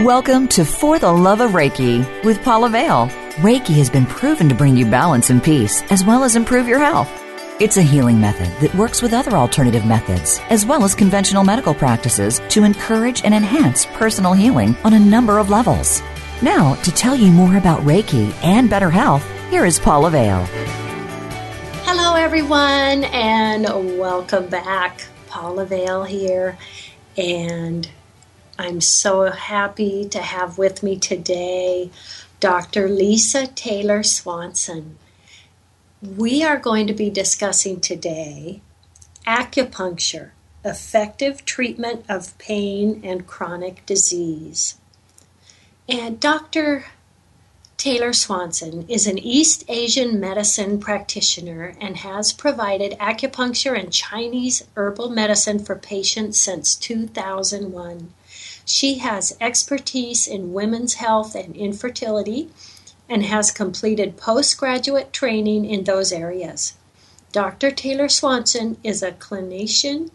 Welcome to For the Love of Reiki with Paula Vale. Reiki has been proven to bring you balance and peace, as well as improve your health. It's a healing method that works with other alternative methods, as well as conventional medical practices, to encourage and enhance personal healing on a number of levels. Now, to tell you more about Reiki and better health, here is Paula Vale. Hello, everyone, and welcome back. Paula Vale here, and I'm so happy to have with me today Dr. Lisa Taylor Swanson. We are going to be discussing today acupuncture, effective treatment of pain and chronic disease. And Dr. Taylor Swanson is an East Asian medicine practitioner and has provided acupuncture and Chinese herbal medicine for patients since 2001. She has expertise in women's health and infertility and has completed postgraduate training in those areas. Dr. Taylor Swanson is a clinician,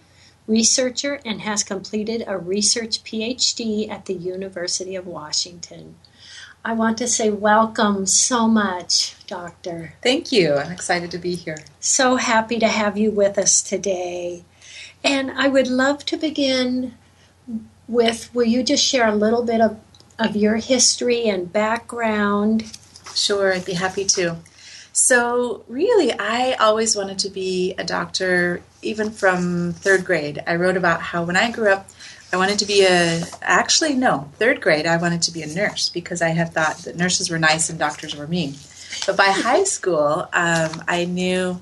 researcher, and has completed a research PhD at the University of Washington. I want to say welcome so much, Doctor. Thank you. I'm excited to be here. So happy to have you with us today. And I would love to begin with will you just share a little bit of, of your history and background? Sure, I'd be happy to. So, really, I always wanted to be a doctor, even from third grade. I wrote about how when I grew up, I wanted to be a, actually, no, third grade, I wanted to be a nurse because I had thought that nurses were nice and doctors were mean. But by high school, um, I knew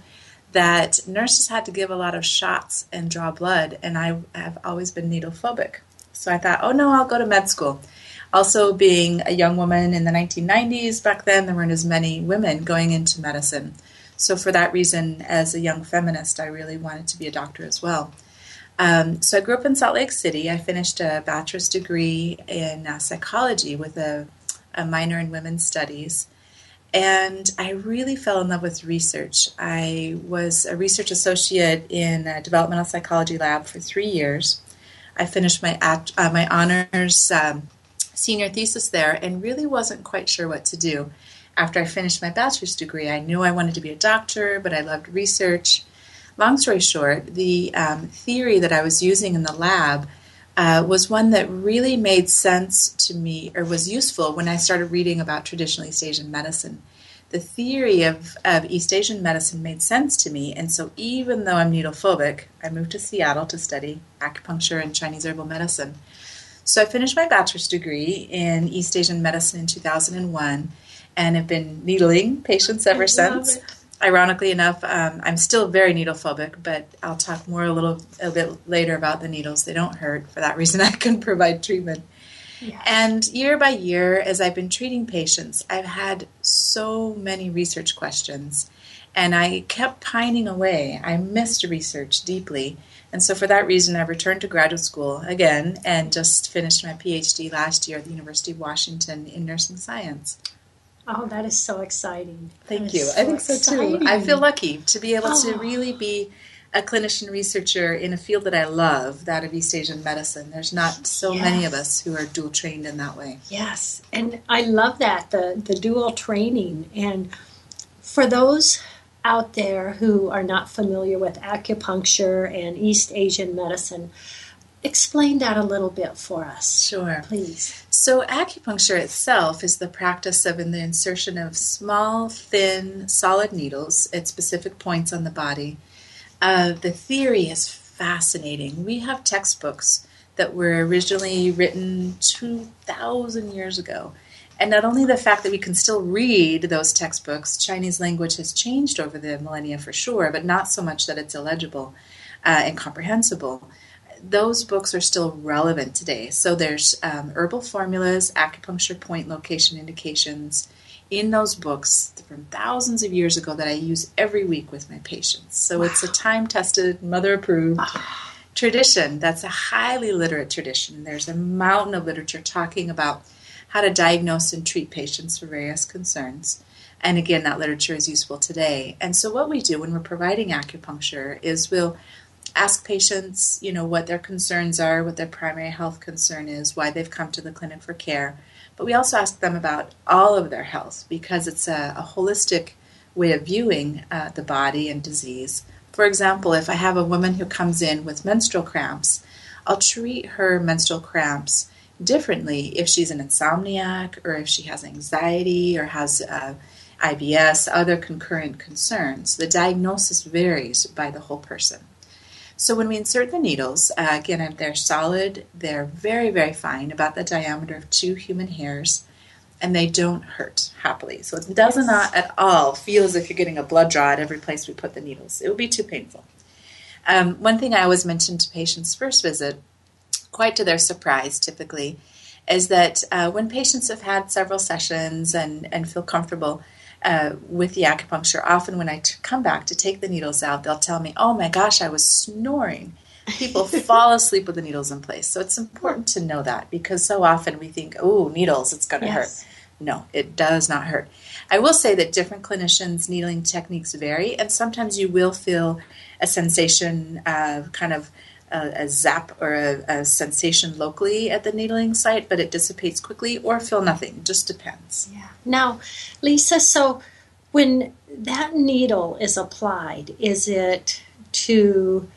that nurses had to give a lot of shots and draw blood, and I have always been needle phobic. So I thought, oh no, I'll go to med school. Also, being a young woman in the 1990s, back then there weren't as many women going into medicine. So, for that reason, as a young feminist, I really wanted to be a doctor as well. Um, so, I grew up in Salt Lake City. I finished a bachelor's degree in uh, psychology with a, a minor in women's studies. And I really fell in love with research. I was a research associate in a developmental psychology lab for three years. I finished my uh, my honors um, senior thesis there and really wasn't quite sure what to do. After I finished my bachelor's degree, I knew I wanted to be a doctor, but I loved research. Long story short, the um, theory that I was using in the lab uh, was one that really made sense to me or was useful when I started reading about traditional East Asian medicine the theory of, of East Asian medicine made sense to me. And so, even though I'm needle phobic, I moved to Seattle to study acupuncture and Chinese herbal medicine. So, I finished my bachelor's degree in East Asian medicine in 2001 and have been needling patients ever since. Ironically enough, um, I'm still very needle phobic, but I'll talk more a little a bit later about the needles. They don't hurt. For that reason, I can provide treatment. And year by year, as I've been treating patients, I've had so many research questions. And I kept pining away. I missed research deeply. And so, for that reason, I returned to graduate school again and just finished my PhD last year at the University of Washington in nursing science. Oh, that is so exciting. Thank you. So I think so exciting. too. I feel lucky to be able oh. to really be a clinician researcher in a field that I love, that of East Asian medicine. There's not so yes. many of us who are dual trained in that way. Yes, and I love that the the dual training. And for those out there who are not familiar with acupuncture and East Asian medicine, explain that a little bit for us. Sure. Please. So, acupuncture itself is the practice of in the insertion of small, thin, solid needles at specific points on the body uh, the theory is fascinating. We have textbooks that were originally written 2,000 years ago. And not only the fact that we can still read those textbooks, Chinese language has changed over the millennia for sure, but not so much that it's illegible uh, and comprehensible. Those books are still relevant today. So there's um, herbal formulas, acupuncture point location indications in those books from thousands of years ago that I use every week with my patients. So wow. it's a time tested, mother approved. Ah. tradition that's a highly literate tradition. There's a mountain of literature talking about how to diagnose and treat patients for various concerns. And again, that literature is useful today. And so, what we do when we're providing acupuncture is we'll ask patients, you know, what their concerns are, what their primary health concern is, why they've come to the clinic for care. But we also ask them about all of their health because it's a, a holistic way of viewing uh, the body and disease. For example, if I have a woman who comes in with menstrual cramps, I'll treat her menstrual cramps differently if she's an insomniac or if she has anxiety or has uh, IBS, other concurrent concerns. The diagnosis varies by the whole person. So when we insert the needles, uh, again, they're solid, they're very, very fine, about the diameter of two human hairs, and they don't hurt happily. So it does yes. not at all feel as if you're getting a blood draw at every place we put the needles. It would be too painful. Um, one thing I always mention to patients' first visit quite to their surprise typically, is that uh, when patients have had several sessions and, and feel comfortable uh, with the acupuncture, often when I t- come back to take the needles out, they'll tell me, Oh my gosh, I was snoring. People fall asleep with the needles in place. So it's important to know that because so often we think, Oh, needles, it's going to yes. hurt. No, it does not hurt. I will say that different clinicians' needling techniques vary, and sometimes you will feel a sensation of kind of a, a zap or a, a, sensation locally at the needling site, but it dissipates quickly or feel nothing. It just depends. Yeah. Now, Lisa, so when that needle is applied, is it to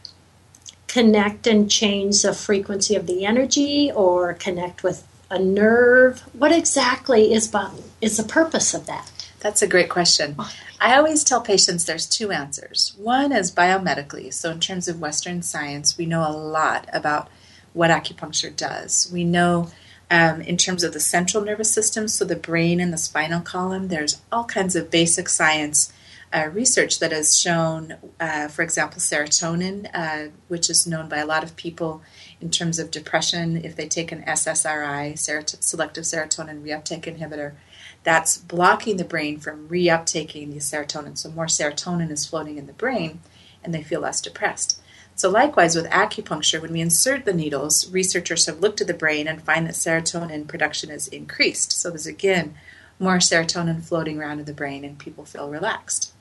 connect and change the frequency of the energy or connect with a nerve? What exactly is, is the purpose of that? That's a great question. I always tell patients there's two answers. One is biomedically, so in terms of Western science, we know a lot about what acupuncture does. We know um, in terms of the central nervous system, so the brain and the spinal column, there's all kinds of basic science uh, research that has shown, uh, for example, serotonin, uh, which is known by a lot of people in terms of depression. If they take an SSRI, selective serotonin reuptake inhibitor, that's blocking the brain from reuptaking the serotonin. So more serotonin is floating in the brain and they feel less depressed. So likewise with acupuncture, when we insert the needles, researchers have looked at the brain and find that serotonin production is increased. So there's again more serotonin floating around in the brain and people feel relaxed.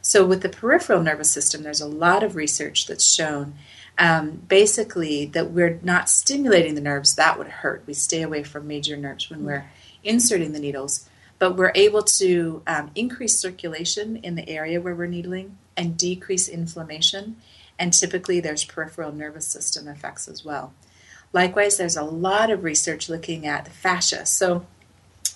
So with the peripheral nervous system, there's a lot of research that's shown um, basically that we're not stimulating the nerves, that would hurt. We stay away from major nerves when we're inserting the needles but we're able to um, increase circulation in the area where we're needling and decrease inflammation. And typically, there's peripheral nervous system effects as well. Likewise, there's a lot of research looking at the fascia. So,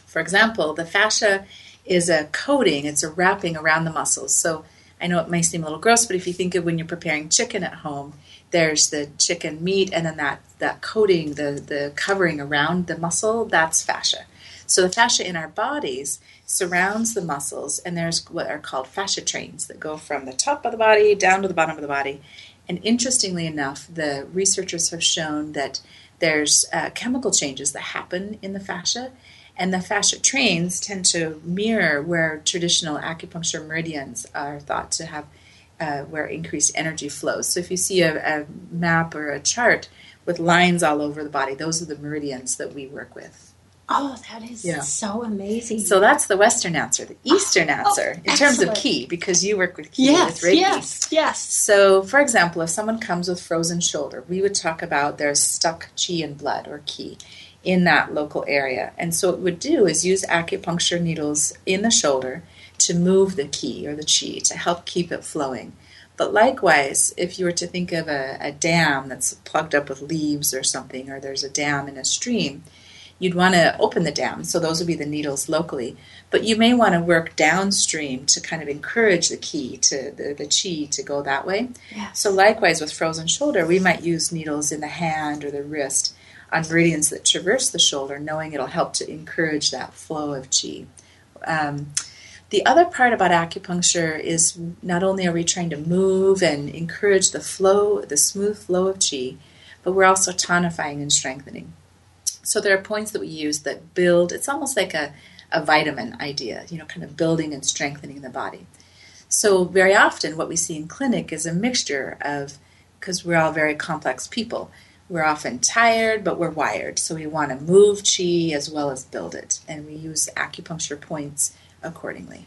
for example, the fascia is a coating, it's a wrapping around the muscles. So, I know it may seem a little gross, but if you think of when you're preparing chicken at home, there's the chicken meat and then that, that coating, the, the covering around the muscle, that's fascia. So the fascia in our bodies surrounds the muscles, and there's what are called fascia trains that go from the top of the body down to the bottom of the body. And interestingly enough, the researchers have shown that there's uh, chemical changes that happen in the fascia, and the fascia trains tend to mirror where traditional acupuncture meridians are thought to have, uh, where increased energy flows. So if you see a, a map or a chart with lines all over the body, those are the meridians that we work with. Oh, that is yeah. so amazing. So that's the Western answer. The oh, Eastern oh, answer, oh, in terms of ki, because you work with ki yes, with Reiki. Yes, yes. So, for example, if someone comes with frozen shoulder, we would talk about there's stuck chi and blood or ki in that local area. And so, what we would do is use acupuncture needles in the shoulder to move the ki or the chi to help keep it flowing. But likewise, if you were to think of a, a dam that's plugged up with leaves or something, or there's a dam in a stream, you'd want to open the dam. So those would be the needles locally. But you may want to work downstream to kind of encourage the ki to the, the chi to go that way. Yes. So likewise with frozen shoulder, we might use needles in the hand or the wrist on meridians that traverse the shoulder, knowing it'll help to encourage that flow of chi. Um, the other part about acupuncture is not only are we trying to move and encourage the flow, the smooth flow of chi, but we're also tonifying and strengthening. So there are points that we use that build, it's almost like a, a vitamin idea, you know, kind of building and strengthening the body. So very often what we see in clinic is a mixture of, because we're all very complex people, we're often tired, but we're wired. So we want to move chi as well as build it. And we use acupuncture points accordingly.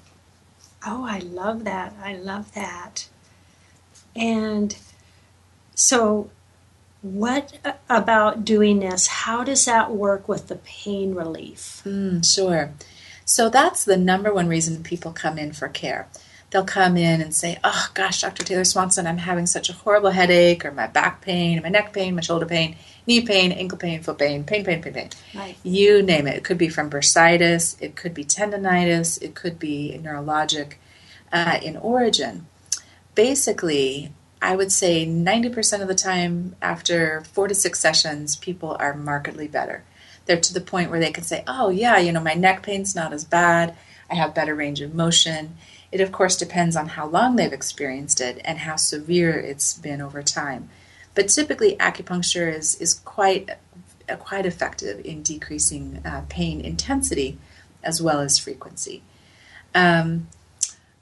Oh, I love that. I love that. And so, what about doing this? How does that work with the pain relief? Mm, sure. So, that's the number one reason people come in for care they'll come in and say, Oh gosh, Dr. Taylor Swanson, I'm having such a horrible headache, or my back pain, my neck pain, my shoulder pain, knee pain, ankle pain, foot pain, pain, pain, pain, pain. Right. You name it. It could be from bursitis, it could be tendonitis, it could be neurologic uh, in origin. Basically, I would say 90% of the time, after four to six sessions, people are markedly better. They're to the point where they can say, Oh, yeah, you know, my neck pain's not as bad. I have better range of motion it, of course, depends on how long they've experienced it and how severe it's been over time. But typically, acupuncture is, is quite, uh, quite effective in decreasing uh, pain intensity as well as frequency. Um,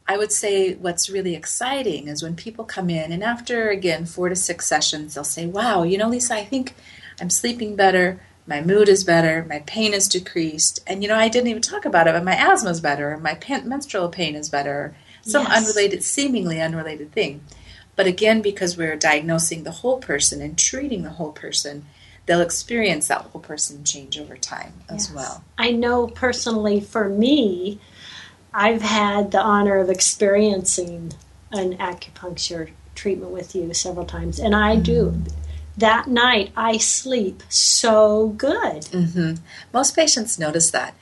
I would say what's really exciting is when people come in, and after again four to six sessions, they'll say, Wow, you know, Lisa, I think I'm sleeping better my mood is better, my pain is decreased, and you know, I didn't even talk about it, but my asthma is better, my menstrual pain is better, some yes. unrelated, seemingly unrelated thing. But again, because we're diagnosing the whole person and treating the whole person, they'll experience that whole person change over time as yes. well. I know personally for me, I've had the honor of experiencing an acupuncture treatment with you several times, and I mm-hmm. do that night I sleep so good. Mm-hmm. Most patients notice that.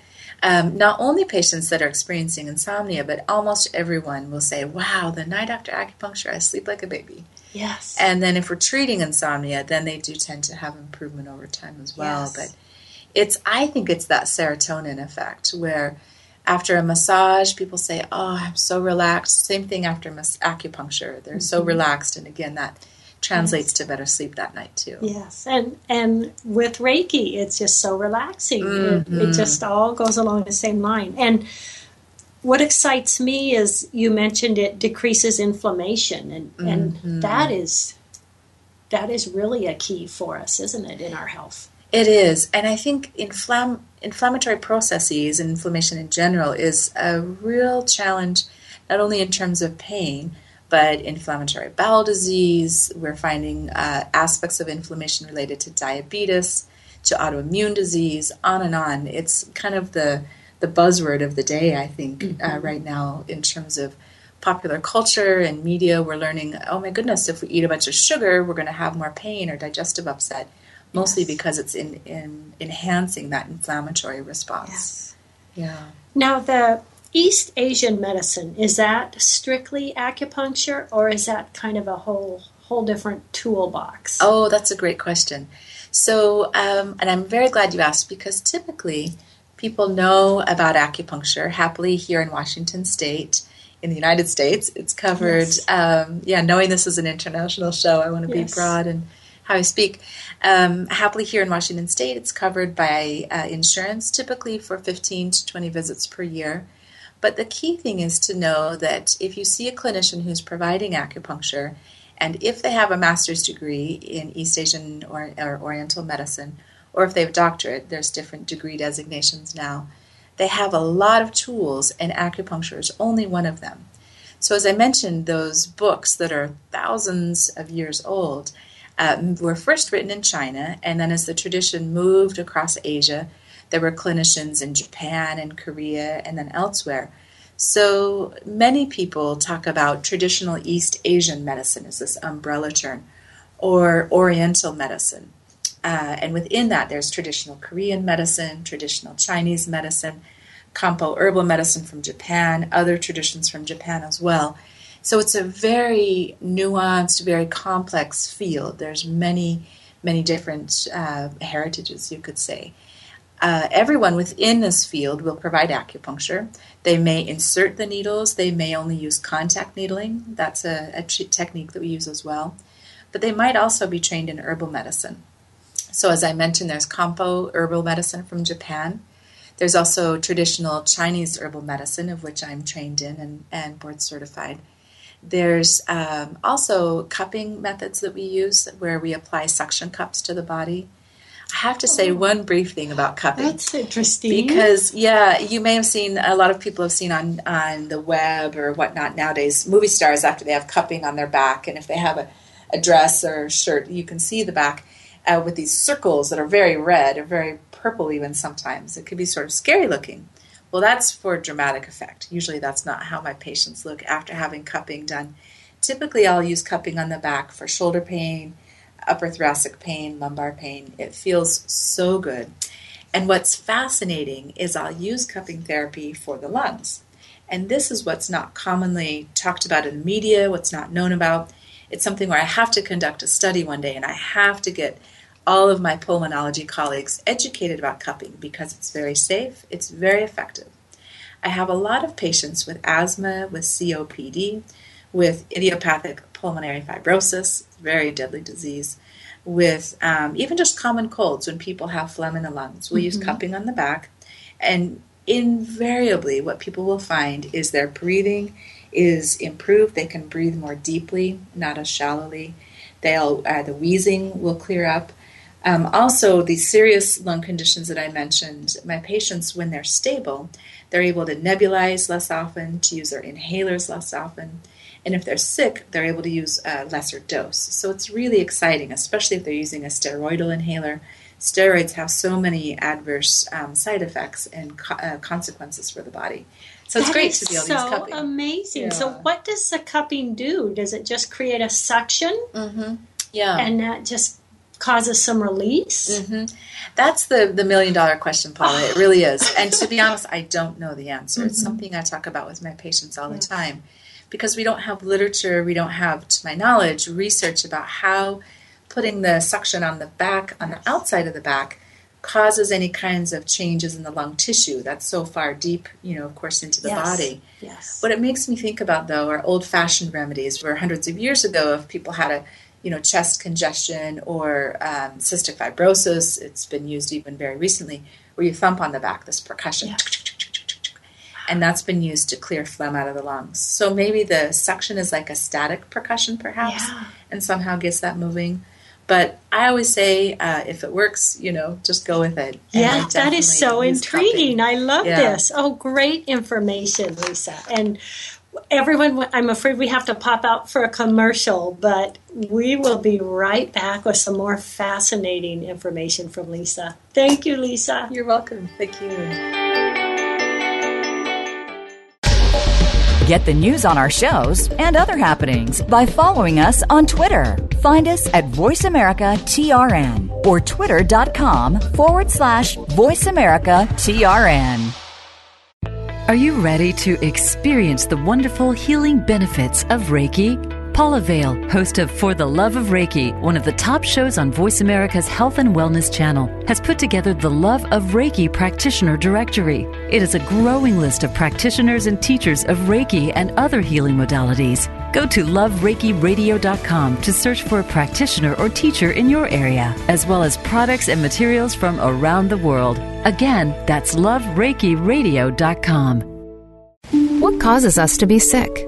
Um, not only patients that are experiencing insomnia, but almost everyone will say, Wow, the night after acupuncture, I sleep like a baby. Yes. And then if we're treating insomnia, then they do tend to have improvement over time as well. Yes. But it's, I think it's that serotonin effect where after a massage, people say, Oh, I'm so relaxed. Same thing after mas- acupuncture. They're mm-hmm. so relaxed. And again, that translates yes. to better sleep that night too. Yes, and and with Reiki, it's just so relaxing. Mm-hmm. It, it, just all goes along the same line. And what excites me is you mentioned it decreases inflammation, and mm-hmm. and that is that is really a key for us, isn't it, in our health? It is, and I think inflam- inflammatory processes and inflammation in general is a real challenge, not only in terms of pain but inflammatory bowel disease, we're finding uh, aspects of inflammation related to diabetes, to autoimmune disease, on and on. It's kind of the the buzzword of the day, I think, uh, mm-hmm. uh, right now in terms of popular culture and media. We're learning, oh my goodness, if we eat a bunch of sugar, we're going to have more pain or digestive upset, mostly yes. because it's in, in enhancing that inflammatory response. Yes. Yeah. Now the East Asian medicine is that strictly acupuncture, or is that kind of a whole whole different toolbox? Oh, that's a great question. So, um, and I'm very glad you asked because typically people know about acupuncture. Happily, here in Washington State, in the United States, it's covered. Yes. Um, yeah, knowing this is an international show, I want to yes. be broad and how I speak. Um, happily, here in Washington State, it's covered by uh, insurance, typically for 15 to 20 visits per year. But the key thing is to know that if you see a clinician who's providing acupuncture, and if they have a master's degree in East Asian or, or Oriental medicine, or if they have a doctorate, there's different degree designations now, they have a lot of tools, and acupuncture is only one of them. So, as I mentioned, those books that are thousands of years old um, were first written in China, and then as the tradition moved across Asia, there were clinicians in Japan and Korea and then elsewhere. So many people talk about traditional East Asian medicine as this umbrella term, or Oriental medicine. Uh, and within that, there's traditional Korean medicine, traditional Chinese medicine, Kampo herbal medicine from Japan, other traditions from Japan as well. So it's a very nuanced, very complex field. There's many many different uh, heritages, you could say. Uh, everyone within this field will provide acupuncture. They may insert the needles, they may only use contact needling. That's a, a technique that we use as well. But they might also be trained in herbal medicine. So, as I mentioned, there's Kampo herbal medicine from Japan. There's also traditional Chinese herbal medicine, of which I'm trained in and, and board certified. There's um, also cupping methods that we use where we apply suction cups to the body. I have to say oh. one brief thing about cupping. That's interesting. Because yeah, you may have seen a lot of people have seen on on the web or whatnot nowadays. Movie stars after they have cupping on their back, and if they have a, a dress or shirt, you can see the back uh, with these circles that are very red or very purple even sometimes. It could be sort of scary looking. Well, that's for dramatic effect. Usually, that's not how my patients look after having cupping done. Typically, I'll use cupping on the back for shoulder pain upper thoracic pain, lumbar pain. It feels so good. And what's fascinating is I'll use cupping therapy for the lungs. And this is what's not commonly talked about in the media, what's not known about. It's something where I have to conduct a study one day and I have to get all of my pulmonology colleagues educated about cupping because it's very safe, it's very effective. I have a lot of patients with asthma, with COPD, with idiopathic pulmonary fibrosis, very deadly disease, with um, even just common colds when people have phlegm in the lungs. We'll mm-hmm. use cupping on the back, and invariably, what people will find is their breathing is improved. They can breathe more deeply, not as shallowly. They'll uh, the wheezing will clear up. Um, also, the serious lung conditions that I mentioned, my patients, when they're stable, they're able to nebulize less often, to use their inhalers less often. And if they're sick, they're able to use a lesser dose. So it's really exciting, especially if they're using a steroidal inhaler. Steroids have so many adverse um, side effects and co- uh, consequences for the body. So it's that great to be able so to use cupping. amazing. Yeah. So what does the cupping do? Does it just create a suction? Mm-hmm. Yeah. And that just causes some release? Mm-hmm. That's the, the million dollar question, Paula. it really is. And to be honest, I don't know the answer. Mm-hmm. It's something I talk about with my patients all the time because we don't have literature, we don't have, to my knowledge, research about how putting the suction on the back, on the outside of the back, causes any kinds of changes in the lung tissue. That's so far deep, you know, of course, into the yes. body. Yes. What it makes me think about, though, are old-fashioned remedies, where hundreds of years ago, if people had a you know, chest congestion or um, cystic fibrosis. It's been used even very recently, where you thump on the back, this percussion. Yeah and that's been used to clear phlegm out of the lungs. So maybe the suction is like a static percussion, perhaps, yeah. and somehow gets that moving. But I always say, uh, if it works, you know, just go with it. Yeah, that is so intriguing. Cupping. I love yeah. this. Oh, great information, Lisa. And everyone, I'm afraid we have to pop out for a commercial, but we will be right back with some more fascinating information from Lisa. Thank you, Lisa. You're welcome. Thank you. Get the news on our shows and other happenings by following us on Twitter. Find us at VoiceAmericaTRN or twitter.com forward slash VoiceAmericaTRN. Are you ready to experience the wonderful healing benefits of Reiki? Paula Vale, host of For the Love of Reiki, one of the top shows on Voice America's Health and Wellness channel, has put together the Love of Reiki Practitioner Directory. It is a growing list of practitioners and teachers of Reiki and other healing modalities. Go to lovereikiradio.com to search for a practitioner or teacher in your area, as well as products and materials from around the world. Again, that's lovereikiradio.com. What causes us to be sick?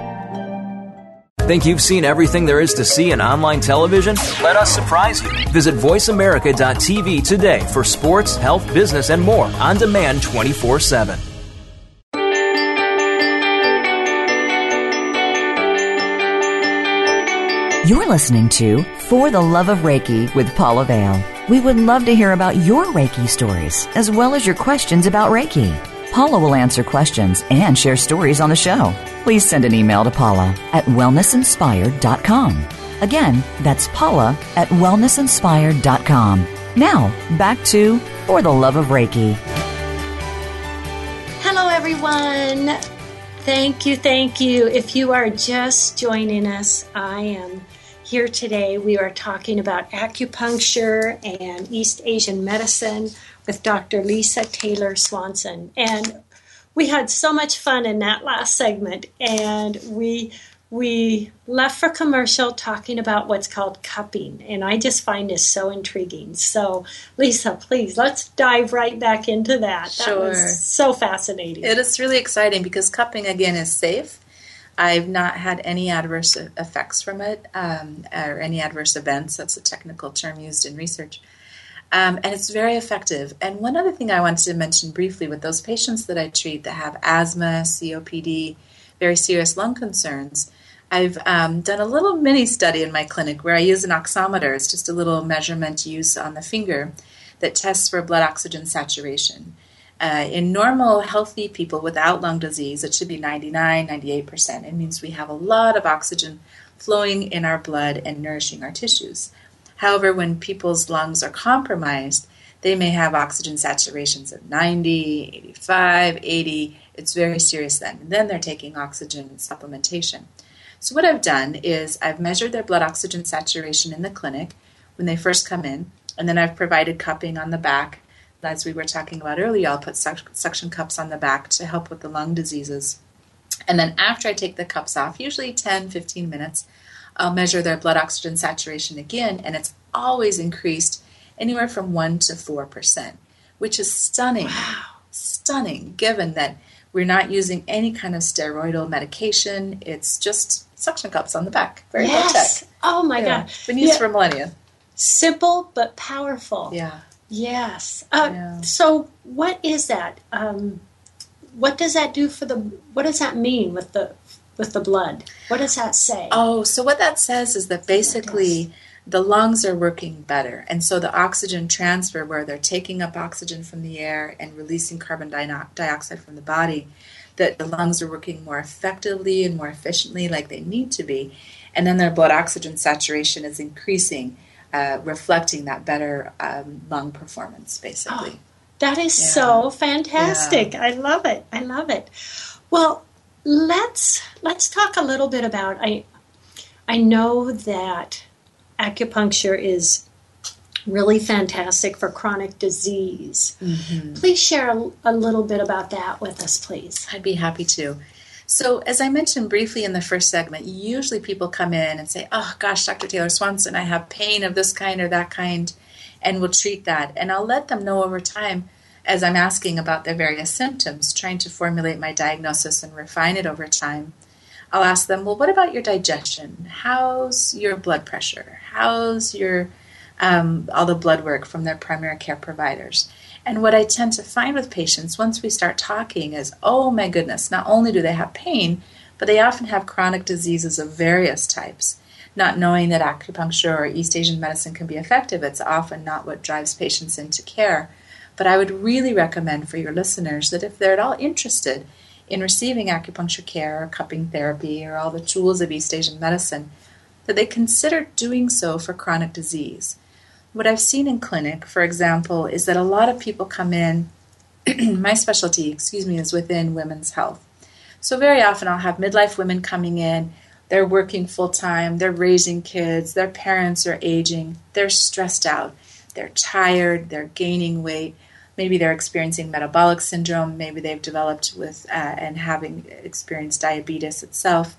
Think you've seen everything there is to see in online television? Let us surprise you. Visit VoiceAmerica.tv today for sports, health, business, and more on demand 24 7. You're listening to For the Love of Reiki with Paula Vale. We would love to hear about your Reiki stories as well as your questions about Reiki. Paula will answer questions and share stories on the show. Please send an email to Paula at wellnessinspired.com. Again, that's Paula at wellnessinspired.com. Now, back to For the Love of Reiki. Hello, everyone. Thank you, thank you. If you are just joining us, I am here today. We are talking about acupuncture and East Asian medicine with Dr. Lisa Taylor Swanson. And we had so much fun in that last segment, and we we left for commercial talking about what's called cupping, and I just find this so intriguing. So, Lisa, please let's dive right back into that. That sure. was so fascinating. It is really exciting because cupping again is safe. I've not had any adverse effects from it um, or any adverse events. That's a technical term used in research. Um, and it's very effective. And one other thing I wanted to mention briefly with those patients that I treat that have asthma, COPD, very serious lung concerns, I've um, done a little mini study in my clinic where I use an oximeter. It's just a little measurement used on the finger that tests for blood oxygen saturation. Uh, in normal, healthy people without lung disease, it should be 99, 98%. It means we have a lot of oxygen flowing in our blood and nourishing our tissues. However, when people's lungs are compromised, they may have oxygen saturations of 90, 85, 80. It's very serious then. And then they're taking oxygen supplementation. So, what I've done is I've measured their blood oxygen saturation in the clinic when they first come in, and then I've provided cupping on the back. As we were talking about earlier, I'll put suction cups on the back to help with the lung diseases. And then after I take the cups off, usually 10, 15 minutes, I'll measure their blood oxygen saturation again, and it's always increased anywhere from 1 to 4%, which is stunning. Wow. Stunning, given that we're not using any kind of steroidal medication. It's just suction cups on the back. Very yes. low tech. Oh my yeah. God. Been used Yeah. for millennia. Simple but powerful. Yeah. Yes. Uh, Yeah. So, what is that? Um, what does that do for the? What does that mean with the with the blood? What does that say? Oh, so what that says is that basically the lungs are working better. And so the oxygen transfer, where they're taking up oxygen from the air and releasing carbon dioxide from the body, that the lungs are working more effectively and more efficiently like they need to be. And then their blood oxygen saturation is increasing, uh, reflecting that better um, lung performance, basically. That is Yeah. so fantastic. I love it. I love it. Well, let's let's talk a little bit about I I know that acupuncture is really fantastic for chronic disease. Mm-hmm. Please share a, a little bit about that with us, please. I'd be happy to. So, as I mentioned briefly in the first segment, usually people come in and say, Oh gosh, Dr. Taylor Swanson, I have pain of this kind or that kind, and we'll treat that. And I'll let them know over time as I'm asking about their various symptoms, trying to formulate my diagnosis and refine it over time. I'll ask them, Well, what about your digestion? How's your blood pressure? How's your um, all the blood work from their primary care providers? And what I tend to find with patients once we start talking is, oh my goodness, not only do they have pain, but they often have chronic diseases of various types. Not knowing that acupuncture or East Asian medicine can be effective, it's often not what drives patients into care. But I would really recommend for your listeners that if they're at all interested in receiving acupuncture care or cupping therapy or all the tools of East Asian medicine, that they consider doing so for chronic disease. What I've seen in clinic, for example, is that a lot of people come in, my specialty, excuse me, is within women's health. So very often I'll have midlife women coming in, they're working full time, they're raising kids, their parents are aging, they're stressed out, they're tired, they're gaining weight, maybe they're experiencing metabolic syndrome, maybe they've developed with uh, and having experienced diabetes itself.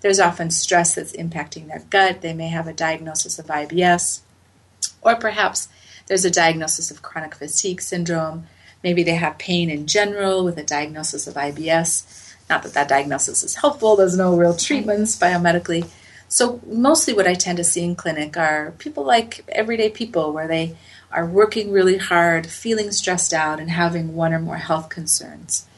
There's often stress that's impacting their gut. They may have a diagnosis of IBS, or perhaps there's a diagnosis of chronic fatigue syndrome. Maybe they have pain in general with a diagnosis of IBS. Not that that diagnosis is helpful, there's no real treatments biomedically. So, mostly what I tend to see in clinic are people like everyday people where they are working really hard, feeling stressed out, and having one or more health concerns.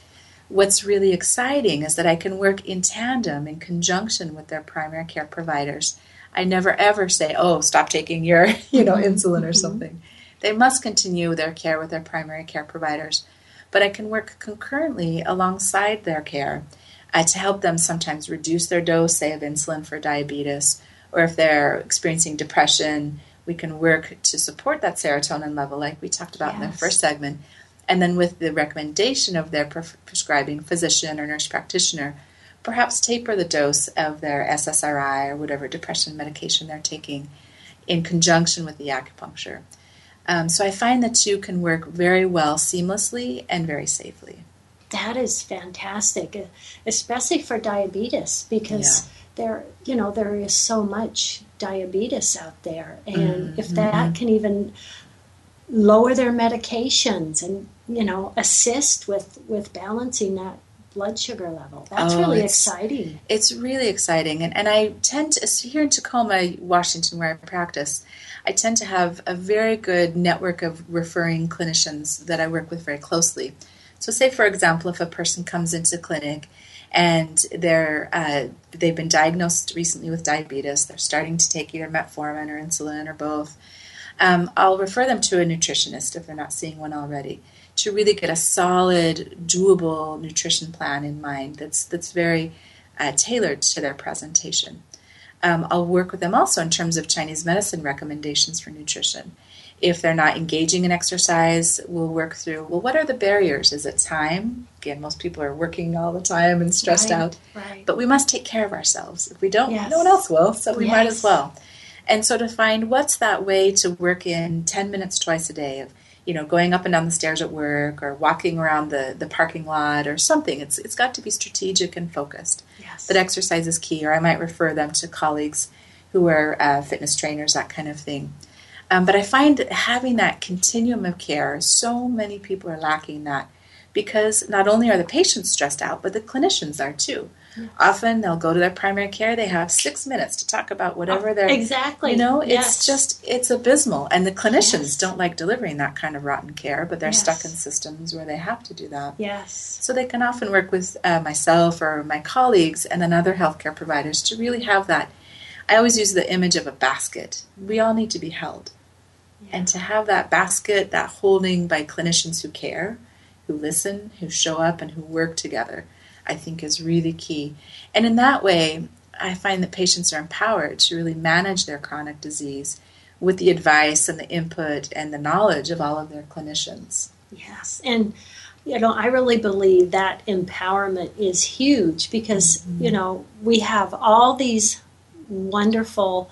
What's really exciting is that I can work in tandem, in conjunction with their primary care providers. I never ever say, "Oh, stop taking your, you know, insulin or mm-hmm. something." They must continue their care with their primary care providers, but I can work concurrently alongside their care uh, to help them sometimes reduce their dose, say, of insulin for diabetes, or if they're experiencing depression, we can work to support that serotonin level, like we talked about yes. in the first segment. And then, with the recommendation of their pre- prescribing physician or nurse practitioner, perhaps taper the dose of their SSRI or whatever depression medication they're taking in conjunction with the acupuncture. Um, so I find the two can work very well seamlessly and very safely. That is fantastic, especially for diabetes, because yeah. there, you know, there is so much diabetes out there, and mm-hmm. if that can even lower their medications and you know assist with with balancing that blood sugar level. That's oh, really it's, exciting. It's really exciting. And, and I tend to, here in Tacoma, Washington, where I practice, I tend to have a very good network of referring clinicians that I work with very closely. So, say, for example, if a person comes into clinic and they're uh, they've been diagnosed recently with diabetes, they're starting to take either metformin or insulin or both. Um, I'll refer them to a nutritionist if they're not seeing one already to really get a solid, doable nutrition plan in mind that's that's very uh, tailored to their presentation. Um, I'll work with them also in terms of Chinese medicine recommendations for nutrition. If they're not engaging in exercise, we'll work through well, what are the barriers? Is it time? Again, most people are working all the time and stressed right, out. Right. But we must take care of ourselves. If we don't, yes. no one else will, so we yes. might as well. And so to find what's that way to work in 10 minutes twice a day of you know, going up and down the stairs at work or walking around the, the parking lot or something. It's it's got to be strategic and focused. Yes. But exercise is key, or I might refer them to colleagues who are uh, fitness trainers, that kind of thing. Um, but I find having that continuum of care, so many people are lacking that because not only are the patients stressed out, but the clinicians are too. Yes. Often they'll go to their primary care. They have six minutes to talk about whatever they're exactly. You know, yes. it's just it's abysmal, and the clinicians yes. don't like delivering that kind of rotten care, but they're stuck in systems where they have to do that. Yes. So they can often work with uh, myself or my colleagues and then other healthcare providers to really have that. I always use the image of a basket. We all need to be held. And to have that basket, that holding by clinicians who care, who listen, who show up, and who work together I think is really key. And in that way, I find that patients are empowered to really manage their chronic disease with the advice and the input and the knowledge of all of their clinicians. Yes. And you know, I really believe that empowerment is huge because, mm-hmm. you know, we have all these wonderful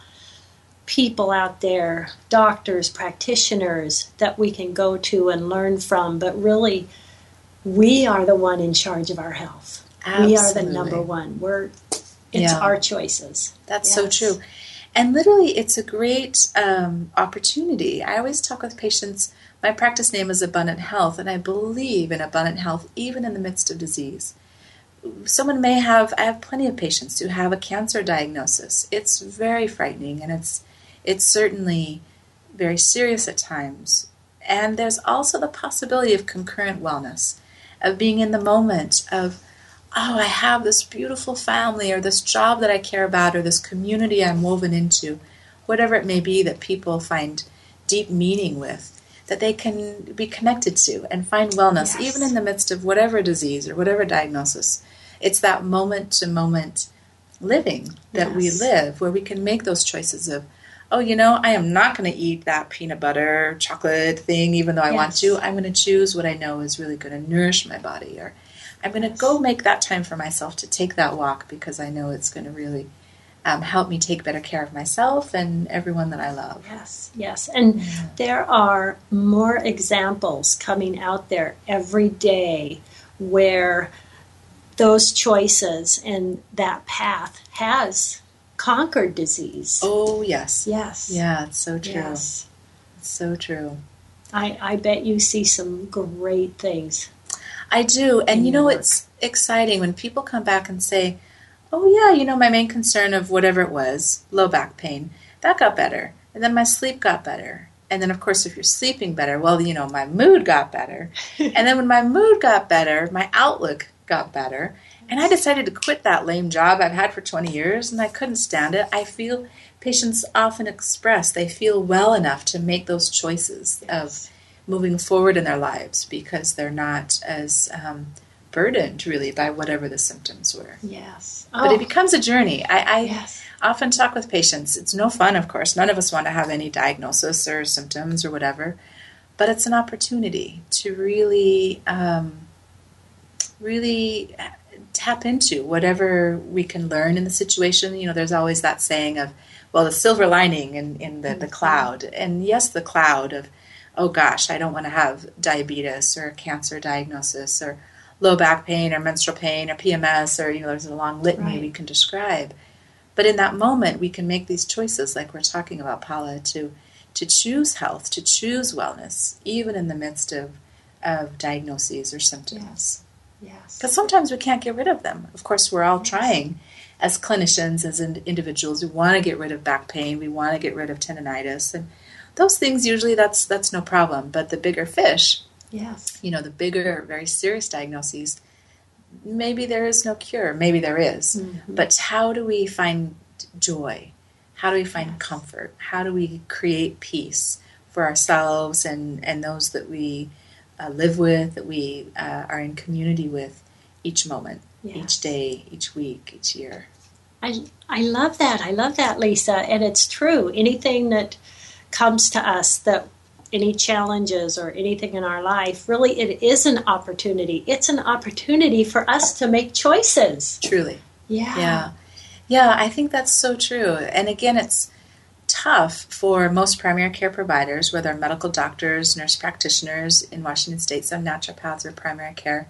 people out there, doctors, practitioners that we can go to and learn from, but really we are the one in charge of our health. Absolutely. We are the number one. We're it's yeah. our choices. That's yes. so true. And literally, it's a great um, opportunity. I always talk with patients. My practice name is Abundant Health, and I believe in abundant health even in the midst of disease. Someone may have, I have plenty of patients who have a cancer diagnosis. It's very frightening, and it's, it's certainly very serious at times. And there's also the possibility of concurrent wellness, of being in the moment, of oh, I have this beautiful family or this job that I care about or this community I'm woven into, whatever it may be that people find deep meaning with, that they can be connected to and find wellness, yes. even in the midst of whatever disease or whatever diagnosis. It's that moment to moment living that yes. we live where we can make those choices of, oh, you know, I am not going to eat that peanut butter chocolate thing, even though I yes. want to. I'm going to choose what I know is really going to nourish my body or I'm going to go make that time for myself to take that walk because I know it's going to really um, help me take better care of myself and everyone that I love. Yes, yes. And yeah. there are more examples coming out there every day where those choices and that path has conquered disease. Oh, yes. Yes. Yeah, it's so true. Yes. It's so true. I, I bet you see some great things I do. And you know, work. it's exciting when people come back and say, oh, yeah, you know, my main concern of whatever it was, low back pain, that got better. And then my sleep got better. And then, of course, if you're sleeping better, well, you know, my mood got better. and then when my mood got better, my outlook got better. And I decided to quit that lame job I've had for 20 years and I couldn't stand it. I feel patients often express they feel well enough to make those choices of moving forward in their lives because they're not as um, burdened really by whatever the symptoms were. Yes. But it becomes a journey. I, I Yes. often talk with patients. It's no fun, of course. None of us want to have any diagnosis or symptoms or whatever, but it's an opportunity to really, um, really tap into whatever we can learn in the situation. You know, there's always that saying of, well, the silver lining in, in the, the mm-hmm. cloud. And yes, the cloud of, oh gosh, I don't want to have diabetes or cancer diagnosis or low back pain or menstrual pain or PMS or, you know, there's a long litany Right. we can describe. But in that moment, we can make these choices, like we're talking about, Paula, to to choose health, to choose wellness, even in the midst of of diagnoses or symptoms. Yes. Because sometimes we can't get rid of them. Of course, we're all trying, as clinicians, as in individuals, we want to get rid of back pain, we want to get rid of tendonitis, and those things usually that's that's no problem. But the bigger fish, Yes. you know, the bigger, very serious diagnoses, maybe there is no cure. Maybe there is. Mm-hmm. But how do we find joy? How do we find comfort? How do we create peace for ourselves and, and those that we uh, live with, that we uh, are in community with each moment, Yes. each day, each week, each year? I I love that. I love that, Lisa, and it's true. Anything that comes to us that any challenges or anything in our life, really it is an opportunity. It's an opportunity for us to make choices. Truly. Yeah. Yeah. Yeah, I think that's so true. And again, it's tough for most primary care providers, whether medical doctors, nurse practitioners in Washington state, some naturopaths or primary care.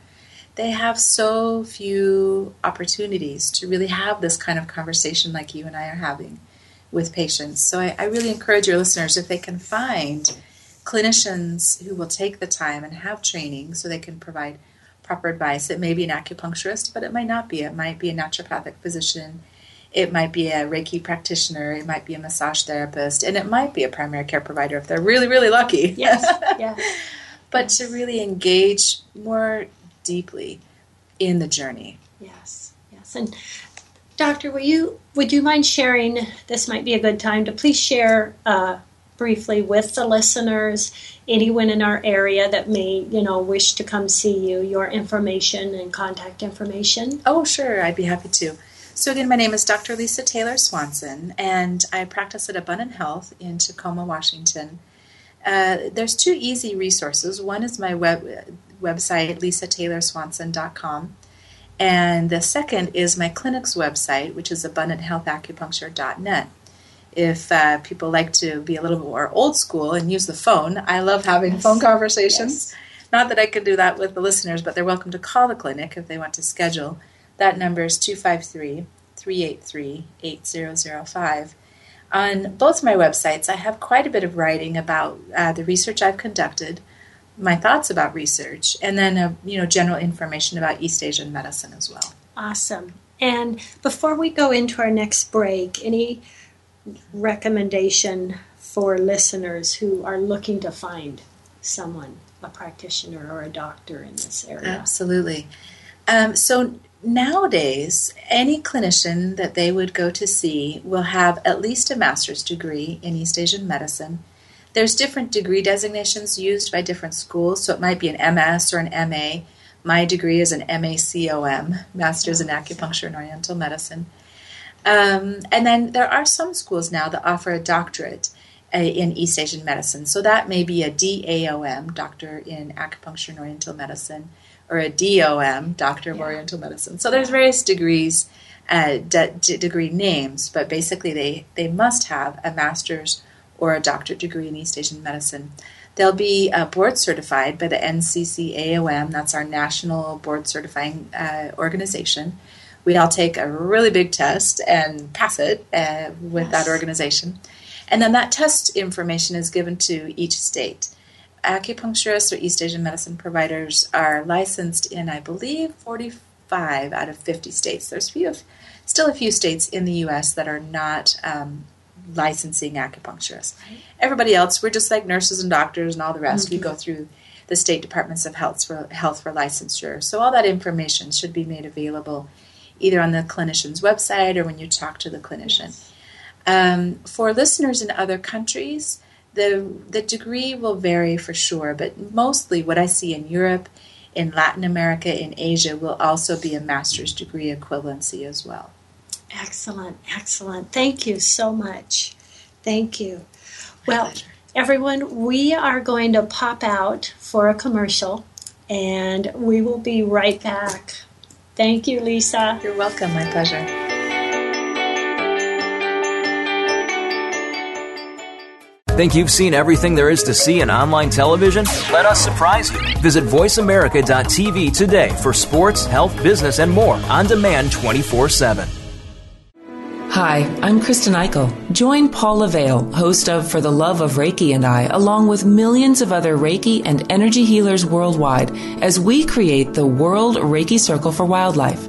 They have so few opportunities to really have this kind of conversation like you and I are having with patients. So I, I really encourage your listeners if they can find clinicians who will take the time and have training so they can provide proper advice. It may be an acupuncturist, but it might not be. It might be a naturopathic physician. It might be a Reiki practitioner. It might be a massage therapist. And it might be a primary care provider if they're really, really lucky. Yes. yes. but to really engage more deeply in the journey. Yes. Yes. And Doctor, will you would you mind sharing? This might be a good time to please share uh, briefly with the listeners, anyone in our area that may you know wish to come see you, your information and contact information. Oh, sure, I'd be happy to. So, again, my name is Dr. Lisa Taylor Swanson, and I practice at Abundant Health in Tacoma, Washington. Uh, there's two easy resources. One is my web website, lisataylorswanson.com, and the second is my clinic's website, which is abundanthealthacupuncture.net. If uh, people like to be a little more old school and use the phone, I love having phone conversations. Not that I could do that with the listeners, but they're welcome to call the clinic if they want to schedule. That number is 253 383 8005. On both my websites, I have quite a bit of writing about uh, the research I've conducted, my thoughts about research, and then uh, you know general information about East Asian medicine as well. Awesome. And before we go into our next break, any recommendation for listeners who are looking to find someone, a practitioner or a doctor in this area? Absolutely. Um, so nowadays, any clinician that they would go to see will have at least a master's degree in East Asian medicine. There's different degree designations used by different schools, so it might be an MS or an MA. My degree is an MACOM, Master's in Acupuncture and Oriental Medicine. Um, and then there are some schools now that offer a doctorate uh, in East Asian medicine. So that may be a DAOM, Doctor in Acupuncture and Oriental Medicine, or a DOM, Doctor of Yeah. Oriental Medicine. So there's various degrees, uh, de- de- degree names, but basically they, they must have a master's or a doctorate degree in East Asian medicine. They'll be uh, board certified by the NCCAOM, that's our national board certifying uh, organization. We all take a really big test and pass it uh, with that organization. And then that test information is given to each state. Acupuncturists or East Asian medicine providers are licensed in, I believe, 45 out of 50 states. There's few, still a few states in the U.S. that are not um, licensing acupuncturists. Everybody else, we're just like nurses and doctors and all the rest. We go through the state departments of health for health for licensure. So all that information should be made available either on the clinician's website or when you talk to the clinician. Um, for listeners in other countries, the the degree will vary for sure, but mostly what I see in Europe, in Latin America, in Asia will also be a master's degree equivalency as well. Excellent, excellent. Thank you so much. Thank you. My well, pleasure. everyone, we are going to pop out for a commercial and we will be right back. Thank you, Lisa. You're welcome. My pleasure. Think you've seen everything there is to see in online television? Let us surprise you. Visit VoiceAmerica.tv today for sports, health, business, and more on demand 24 7. Hi, I'm Kristen Eichel. Join Paula Vale, host of For the Love of Reiki and I, along with millions of other Reiki and energy healers worldwide, as we create the World Reiki Circle for Wildlife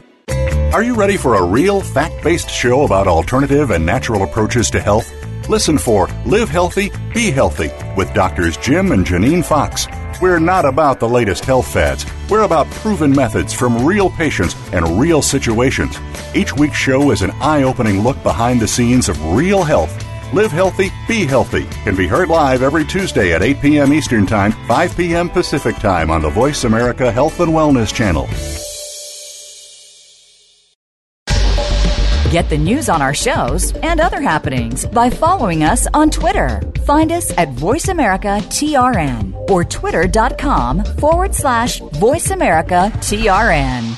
Are you ready for a real fact based show about alternative and natural approaches to health? Listen for Live Healthy, Be Healthy with Doctors Jim and Janine Fox. We're not about the latest health fads. We're about proven methods from real patients and real situations. Each week's show is an eye opening look behind the scenes of real health. Live Healthy, Be Healthy can be heard live every Tuesday at 8 p.m. Eastern Time, 5 p.m. Pacific Time on the Voice America Health and Wellness Channel. Get the news on our shows and other happenings by following us on Twitter. Find us at VoiceAmericaTRN or twitter.com forward slash VoiceAmericaTRN.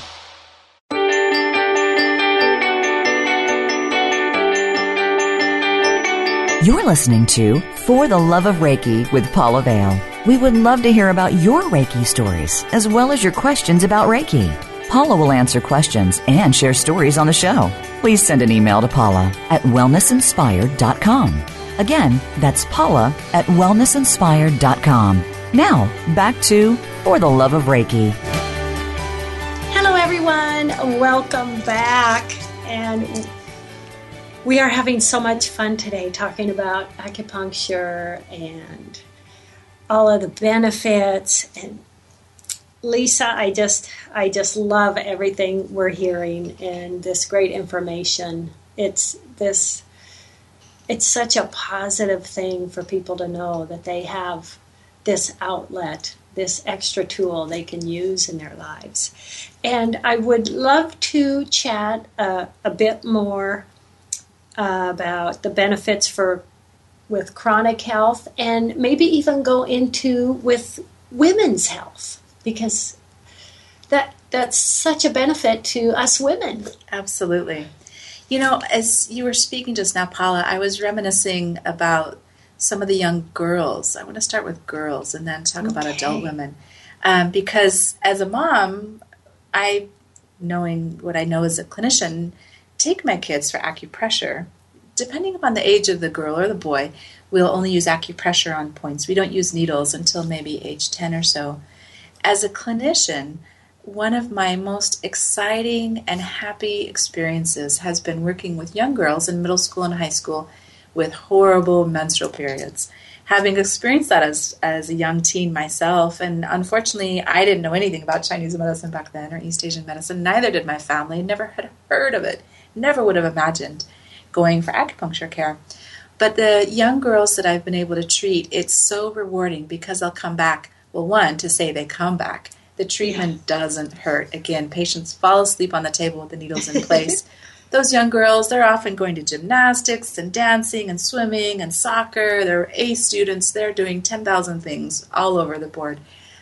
You're listening to For the Love of Reiki with Paula Vale. We would love to hear about your Reiki stories as well as your questions about Reiki. Paula will answer questions and share stories on the show. Please send an email to Paula at wellnessinspired.com. Again, that's Paula at wellnessinspired.com. Now, back to For the Love of Reiki. Hello, everyone. Welcome back. And we are having so much fun today talking about acupuncture and all of the benefits and Lisa, I just I just love everything we're hearing and this great information. It's this it's such a positive thing for people to know that they have this outlet, this extra tool they can use in their lives. And I would love to chat uh, a bit more uh, about the benefits for with chronic health and maybe even go into with women's health because that that's such a benefit to us women. Absolutely. You know, as you were speaking just now, Paula, I was reminiscing about some of the young girls. I want to start with girls and then talk okay. about adult women. Um, because as a mom, I, knowing what I know as a clinician, take my kids for acupressure. Depending upon the age of the girl or the boy, we'll only use acupressure on points. We don't use needles until maybe age 10 or so as a clinician, one of my most exciting and happy experiences has been working with young girls in middle school and high school with horrible menstrual periods. Having experienced that as, as a young teen myself, and unfortunately, I didn't know anything about Chinese medicine back then or East Asian medicine, neither did my family, never had heard of it, never would have imagined going for acupuncture care. But the young girls that I've been able to treat, it's so rewarding because they'll come back well, one, to say they come back. The treatment yeah. doesn't hurt. Again, patients fall asleep on the table with the needles in place. those young girls, they're often going to gymnastics and dancing and swimming and soccer. They're A students. They're doing 10,000 things all over the board.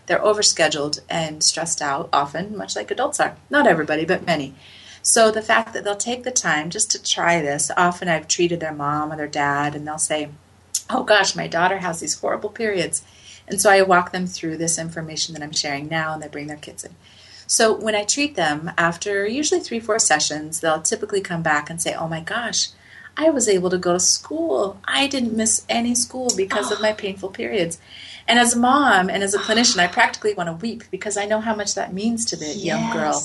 They're overscheduled and stressed out often, much like adults are. Not everybody, but many. So the fact that they'll take the time just to try this, often I've treated their mom or their dad, and they'll say, Oh gosh, my daughter has these horrible periods. And so I walk them through this information that I'm sharing now, and they bring their kids in. So when I treat them, after usually three, four sessions, they'll typically come back and say, Oh my gosh, I was able to go to school. I didn't miss any school because oh. of my ah. painful periods. And as a mom and as a clinician, I ah. practically want to weep because I know how much that means to the yes. young girl.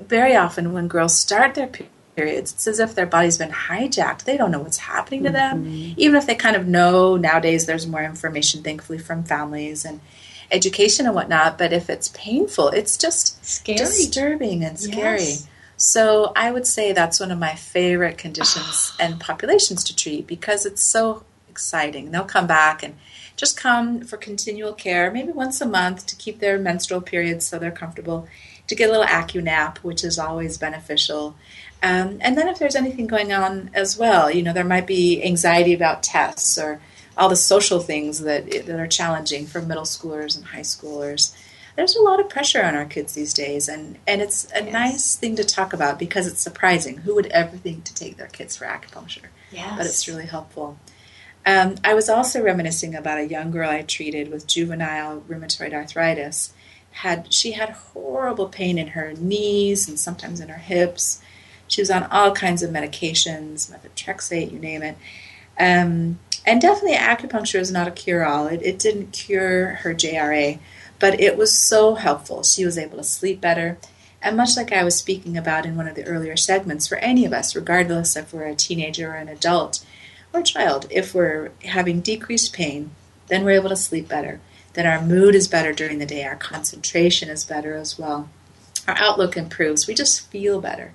Very often, when girls start their periods, it's as if their body's been hijacked. They don't know what's happening to them. Mm-hmm. Even if they kind of know nowadays, there's more information, thankfully, from families and education and whatnot. But if it's painful, it's just scary. disturbing and scary. Yes. So I would say that's one of my favorite conditions and populations to treat because it's so exciting. They'll come back and just come for continual care, maybe once a month to keep their menstrual periods so they're comfortable, to get a little AccuNap, which is always beneficial. Um, and then if there's anything going on as well, you know, there might be anxiety about tests or all the social things that that are challenging for middle schoolers and high schoolers. There's a lot of pressure on our kids these days, and, and it's a yes. nice thing to talk about because it's surprising. Who would ever think to take their kids for acupuncture? Yes. But it's really helpful. Um, I was also reminiscing about a young girl I treated with juvenile rheumatoid arthritis. Had she had horrible pain in her knees and sometimes in her hips. She was on all kinds of medications, methotrexate, you name it. Um, and definitely, acupuncture is not a cure-all. It, it didn't cure her JRA, but it was so helpful. She was able to sleep better. And much like I was speaking about in one of the earlier segments, for any of us, regardless if we're a teenager or an adult, or child, if we're having decreased pain, then we're able to sleep better. Then our mood is better during the day, our concentration is better as well. Our outlook improves. We just feel better.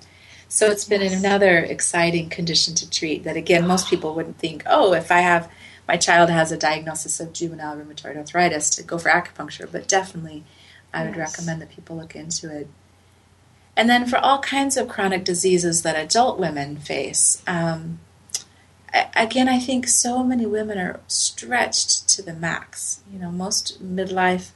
So it's been yes. another exciting condition to treat that again most people wouldn't think, oh, if I have my child has a diagnosis of juvenile rheumatoid arthritis to go for acupuncture, but definitely I would yes. recommend that people look into it. And then for all kinds of chronic diseases that adult women face, um, again, I think so many women are stretched to the max. You know, most midlife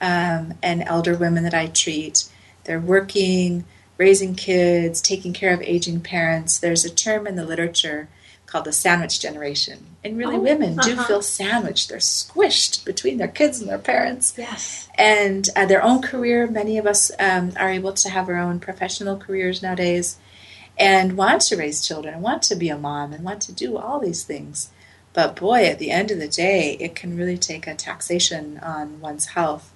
um, and elder women that I treat, they're working, raising kids, taking care of aging parents. There's a term in the literature called the sandwich generation. And really, oh, women uh-huh. do feel sandwiched. They're squished between their kids and their parents. Yes. And uh, their own career, many of us um, are able to have our own professional careers nowadays and want to raise children, and want to be a mom, and want to do all these things. But boy, at the end of the day, it can really take a taxation on one's health.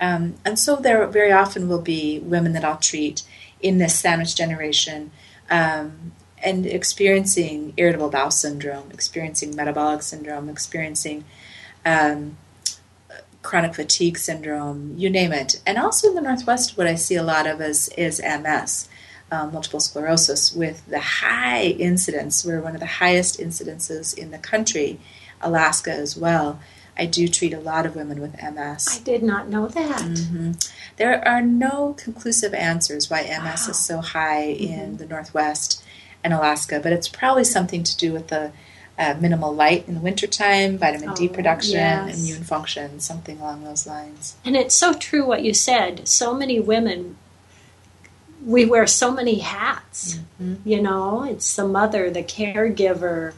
Um, and so there very often will be women that I'll treat in this sandwich generation um, and experiencing irritable bowel syndrome, experiencing metabolic syndrome, experiencing um, chronic fatigue syndrome, you name it. And also in the Northwest, what I see a lot of is, is MS um, multiple sclerosis with the high incidence. We're one of the highest incidences in the country, Alaska as well. I do treat a lot of women with MS. I did not know that. Mm-hmm. There are no conclusive answers why MS wow. is so high mm-hmm. in the Northwest and Alaska, but it's probably something to do with the uh, minimal light in the wintertime, vitamin oh, D production, yes. immune function, something along those lines. And it's so true what you said. So many women we wear so many hats. Mm-hmm. You know, it's the mother, the caregiver,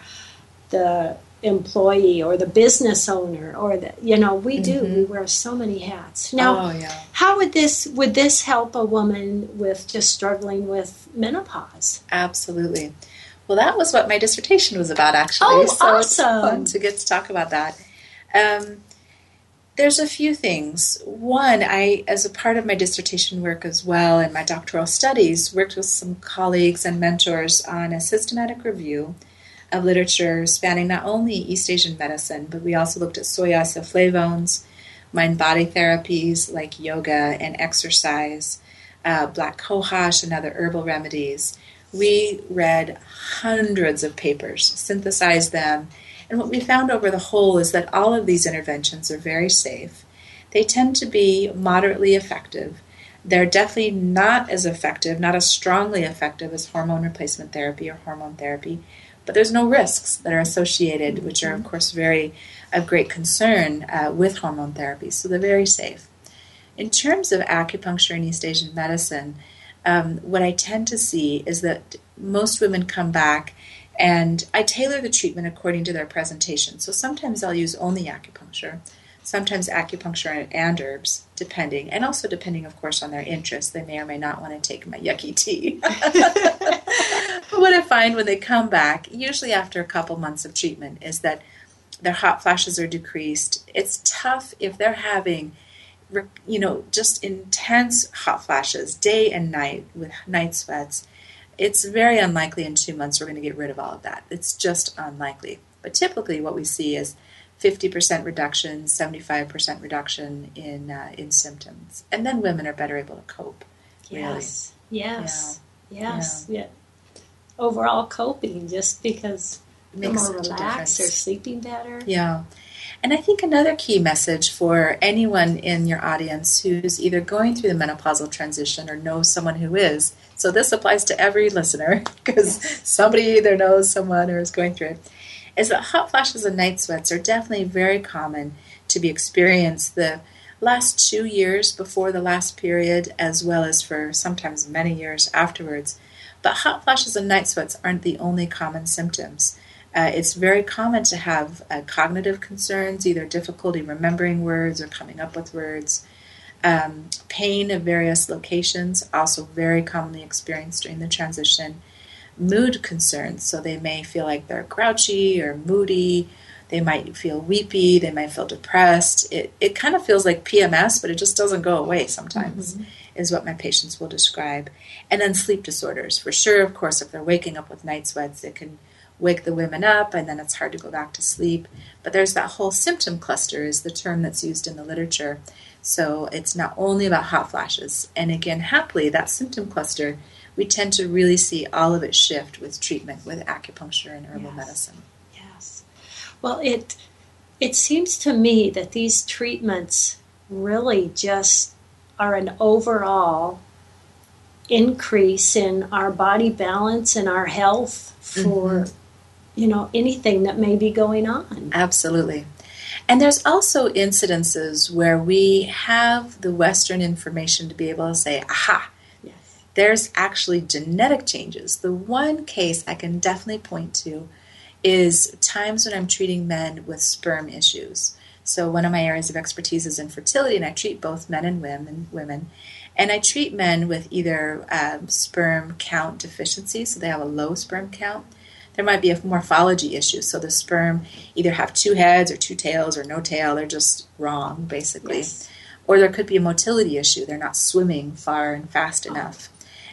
the employee, or the business owner, or the you know, we mm-hmm. do. We wear so many hats. Now, oh, yeah. how would this would this help a woman with just struggling with menopause? Absolutely. Well, that was what my dissertation was about, actually. Oh, so awesome! To get to talk about that. Um, there's a few things. One, I, as a part of my dissertation work as well and my doctoral studies, worked with some colleagues and mentors on a systematic review of literature spanning not only East Asian medicine, but we also looked at soy isoflavones, mind body therapies like yoga and exercise, uh, black cohosh, and other herbal remedies. We read hundreds of papers, synthesized them, and what we found over the whole is that all of these interventions are very safe. They tend to be moderately effective. They're definitely not as effective, not as strongly effective as hormone replacement therapy or hormone therapy, but there's no risks that are associated, which are, of course, very of great concern uh, with hormone therapy. So they're very safe. In terms of acupuncture and East Asian medicine, um, what I tend to see is that most women come back and I tailor the treatment according to their presentation. So sometimes I'll use only acupuncture, sometimes acupuncture and herbs, depending, and also depending, of course, on their interest. They may or may not want to take my yucky tea. but what I find when they come back, usually after a couple months of treatment, is that their hot flashes are decreased. It's tough if they're having you know, just intense hot flashes day and night with night sweats, it's very unlikely in two months we're going to get rid of all of that. It's just unlikely. But typically, what we see is 50% reduction, 75% reduction in uh, in symptoms, and then women are better able to cope. Yes, really. yes, yeah. yes, yeah. yeah. Overall coping, just because they're more relaxed, they're sleeping better. Yeah. And I think another key message for anyone in your audience who's either going through the menopausal transition or knows someone who is, so this applies to every listener because somebody either knows someone or is going through it, is that hot flashes and night sweats are definitely very common to be experienced the last two years before the last period, as well as for sometimes many years afterwards. But hot flashes and night sweats aren't the only common symptoms. Uh, it's very common to have uh, cognitive concerns, either difficulty remembering words or coming up with words. Um, pain of various locations, also very commonly experienced during the transition. Mood concerns, so they may feel like they're grouchy or moody. They might feel weepy. They might feel depressed. It, it kind of feels like PMS, but it just doesn't go away sometimes, mm-hmm. is what my patients will describe. And then sleep disorders. For sure, of course, if they're waking up with night sweats, it can wake the women up and then it's hard to go back to sleep. But there's that whole symptom cluster, is the term that's used in the literature. So it's not only about hot flashes. And again, happily, that symptom cluster, we tend to really see all of it shift with treatment with acupuncture and herbal yes. medicine. Yes. Well, it it seems to me that these treatments really just are an overall increase in our body balance and our health for mm-hmm you know, anything that may be going on. Absolutely. And there's also incidences where we have the Western information to be able to say, aha, yes. there's actually genetic changes. The one case I can definitely point to is times when I'm treating men with sperm issues. So one of my areas of expertise is infertility, and I treat both men and women. Women, and I treat men with either um, sperm count deficiency, so they have a low sperm count, there might be a morphology issue. So the sperm either have two heads or two tails or no tail. They're just wrong, basically. Yes. Or there could be a motility issue. They're not swimming far and fast oh. enough.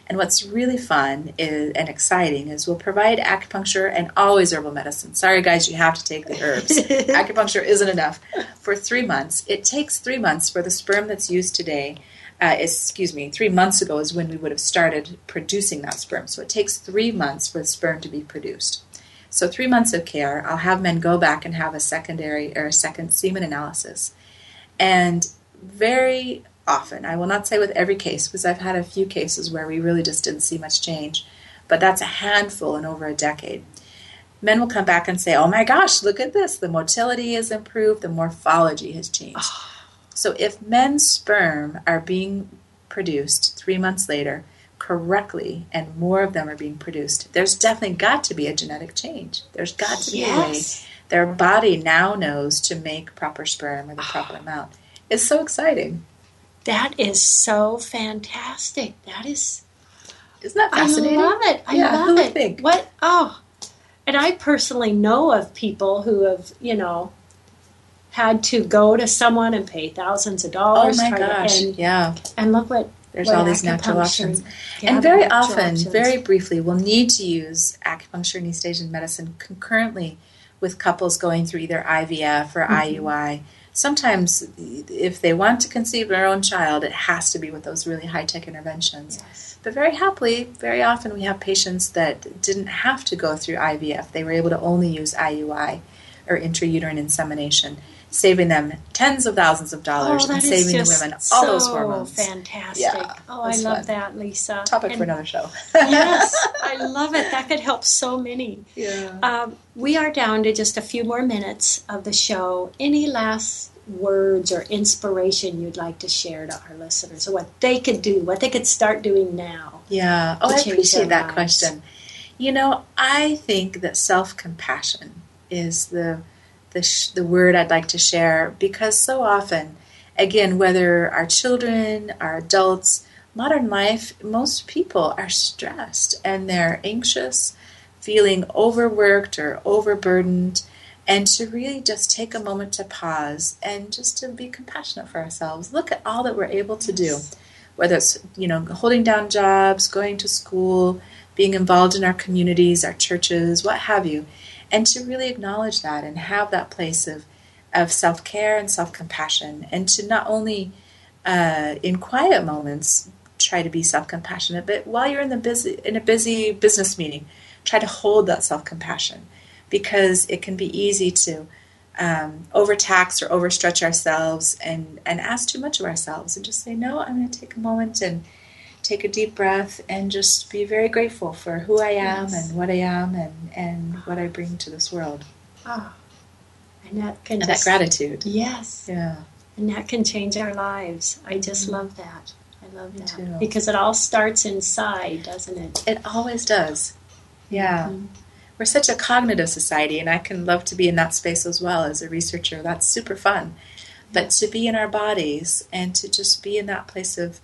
And what's really fun is, and exciting is we'll provide acupuncture and always herbal medicine. Sorry, guys, you have to take the herbs. acupuncture isn't enough. For three months, it takes three months for the sperm that's used today uh, excuse me, three months ago is when we would have started producing that sperm. So it takes three months for the sperm to be produced. So three months of care, I'll have men go back and have a secondary or a second semen analysis. And very often, I will not say with every case, because I've had a few cases where we really just didn't see much change, but that's a handful in over a decade. Men will come back and say, Oh my gosh, look at this. The motility has improved, the morphology has changed. Oh so if men's sperm are being produced three months later correctly and more of them are being produced, there's definitely got to be a genetic change. There's got to be yes. a way their body now knows to make proper sperm or the ah. proper amount. It's so exciting. That is so fantastic. That is. Isn't that fascinating? I love it. I yeah, love it. Think? What? Oh, and I personally know of people who have, you know, had to go to someone and pay thousands of dollars. Oh my gosh! To, and, yeah, and look what there's all these natural options. and very often, options. very briefly, we'll need to use acupuncture and East Asian medicine concurrently with couples going through either IVF or mm-hmm. IUI. Sometimes, if they want to conceive their own child, it has to be with those really high tech interventions. Yes. But very happily, very often we have patients that didn't have to go through IVF. They were able to only use IUI or intrauterine insemination saving them tens of thousands of dollars oh, and saving the women all so those hormones. Oh fantastic. Yeah, oh, I love fun. that, Lisa. Topic and for another show. yes, I love it. That could help so many. Yeah. Um, we are down to just a few more minutes of the show. Any last words or inspiration you'd like to share to our listeners, or what they could do, what they could start doing now? Yeah. Oh, I appreciate that lives. question. You know, I think that self compassion is the the, sh- the word I'd like to share because so often, again, whether our children, our adults, modern life, most people are stressed and they're anxious, feeling overworked or overburdened, and to really just take a moment to pause and just to be compassionate for ourselves. Look at all that we're able to do, whether it's you know holding down jobs, going to school, being involved in our communities, our churches, what have you and to really acknowledge that and have that place of of self care and self compassion, and to not only uh, in quiet moments try to be self compassionate, but while you're in the busy in a busy business meeting, try to hold that self compassion because it can be easy to um, overtax or overstretch ourselves and and ask too much of ourselves, and just say no. I'm going to take a moment and take a deep breath and just be very grateful for who I am yes. and what I am and, and what I bring to this world. Oh, and that can and just, that gratitude. Yes. Yeah. And that can change our lives. I just mm-hmm. love that. I love Me that too. because it all starts inside, doesn't it? It always does. Yeah. Mm-hmm. We're such a cognitive society, and I can love to be in that space as well as a researcher. That's super fun. But to be in our bodies and to just be in that place of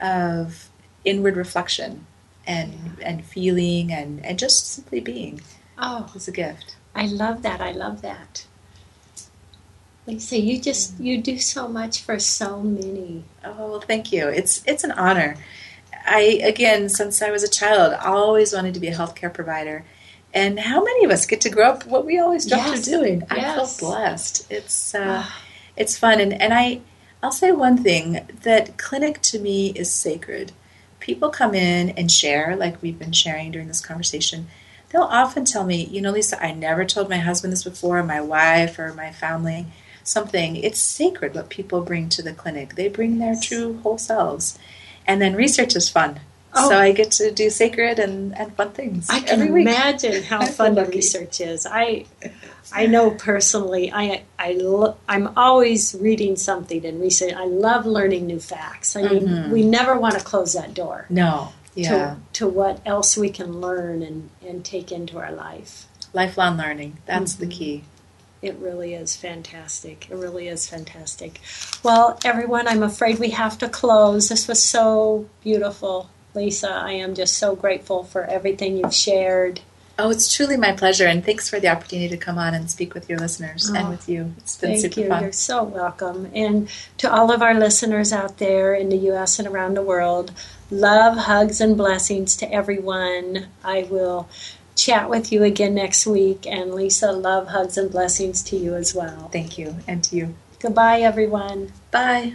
of inward reflection and and feeling and, and just simply being. Oh, it's a gift. I love that. I love that. Lisa, you just you do so much for so many. Oh, well, thank you. It's it's an honor. I again, since I was a child, I always wanted to be a healthcare provider. And how many of us get to grow up what we always dreamt yes. of doing? Yes. I feel blessed. It's uh, it's fun, and and I I'll say one thing that clinic to me is sacred. People come in and share, like we've been sharing during this conversation. They'll often tell me, you know, Lisa, I never told my husband this before, my wife, or my family something. It's sacred what people bring to the clinic. They bring their true whole selves. And then research is fun. Oh. So I get to do sacred and, and fun things. I can imagine how fun the research is. I I know personally, I I lo- I'm always reading something and research. I love learning new facts. I mean, mm-hmm. we never want to close that door. No, yeah. To, to what else we can learn and and take into our life. Lifelong learning. That's mm-hmm. the key. It really is fantastic. It really is fantastic. Well, everyone, I'm afraid we have to close. This was so beautiful. Lisa, I am just so grateful for everything you've shared. Oh, it's truly my pleasure, and thanks for the opportunity to come on and speak with your listeners oh, and with you. It's been thank super you. fun. You're so welcome. And to all of our listeners out there in the U.S. and around the world, love, hugs, and blessings to everyone. I will chat with you again next week. And Lisa, love, hugs, and blessings to you as well. Thank you, and to you. Goodbye, everyone. Bye.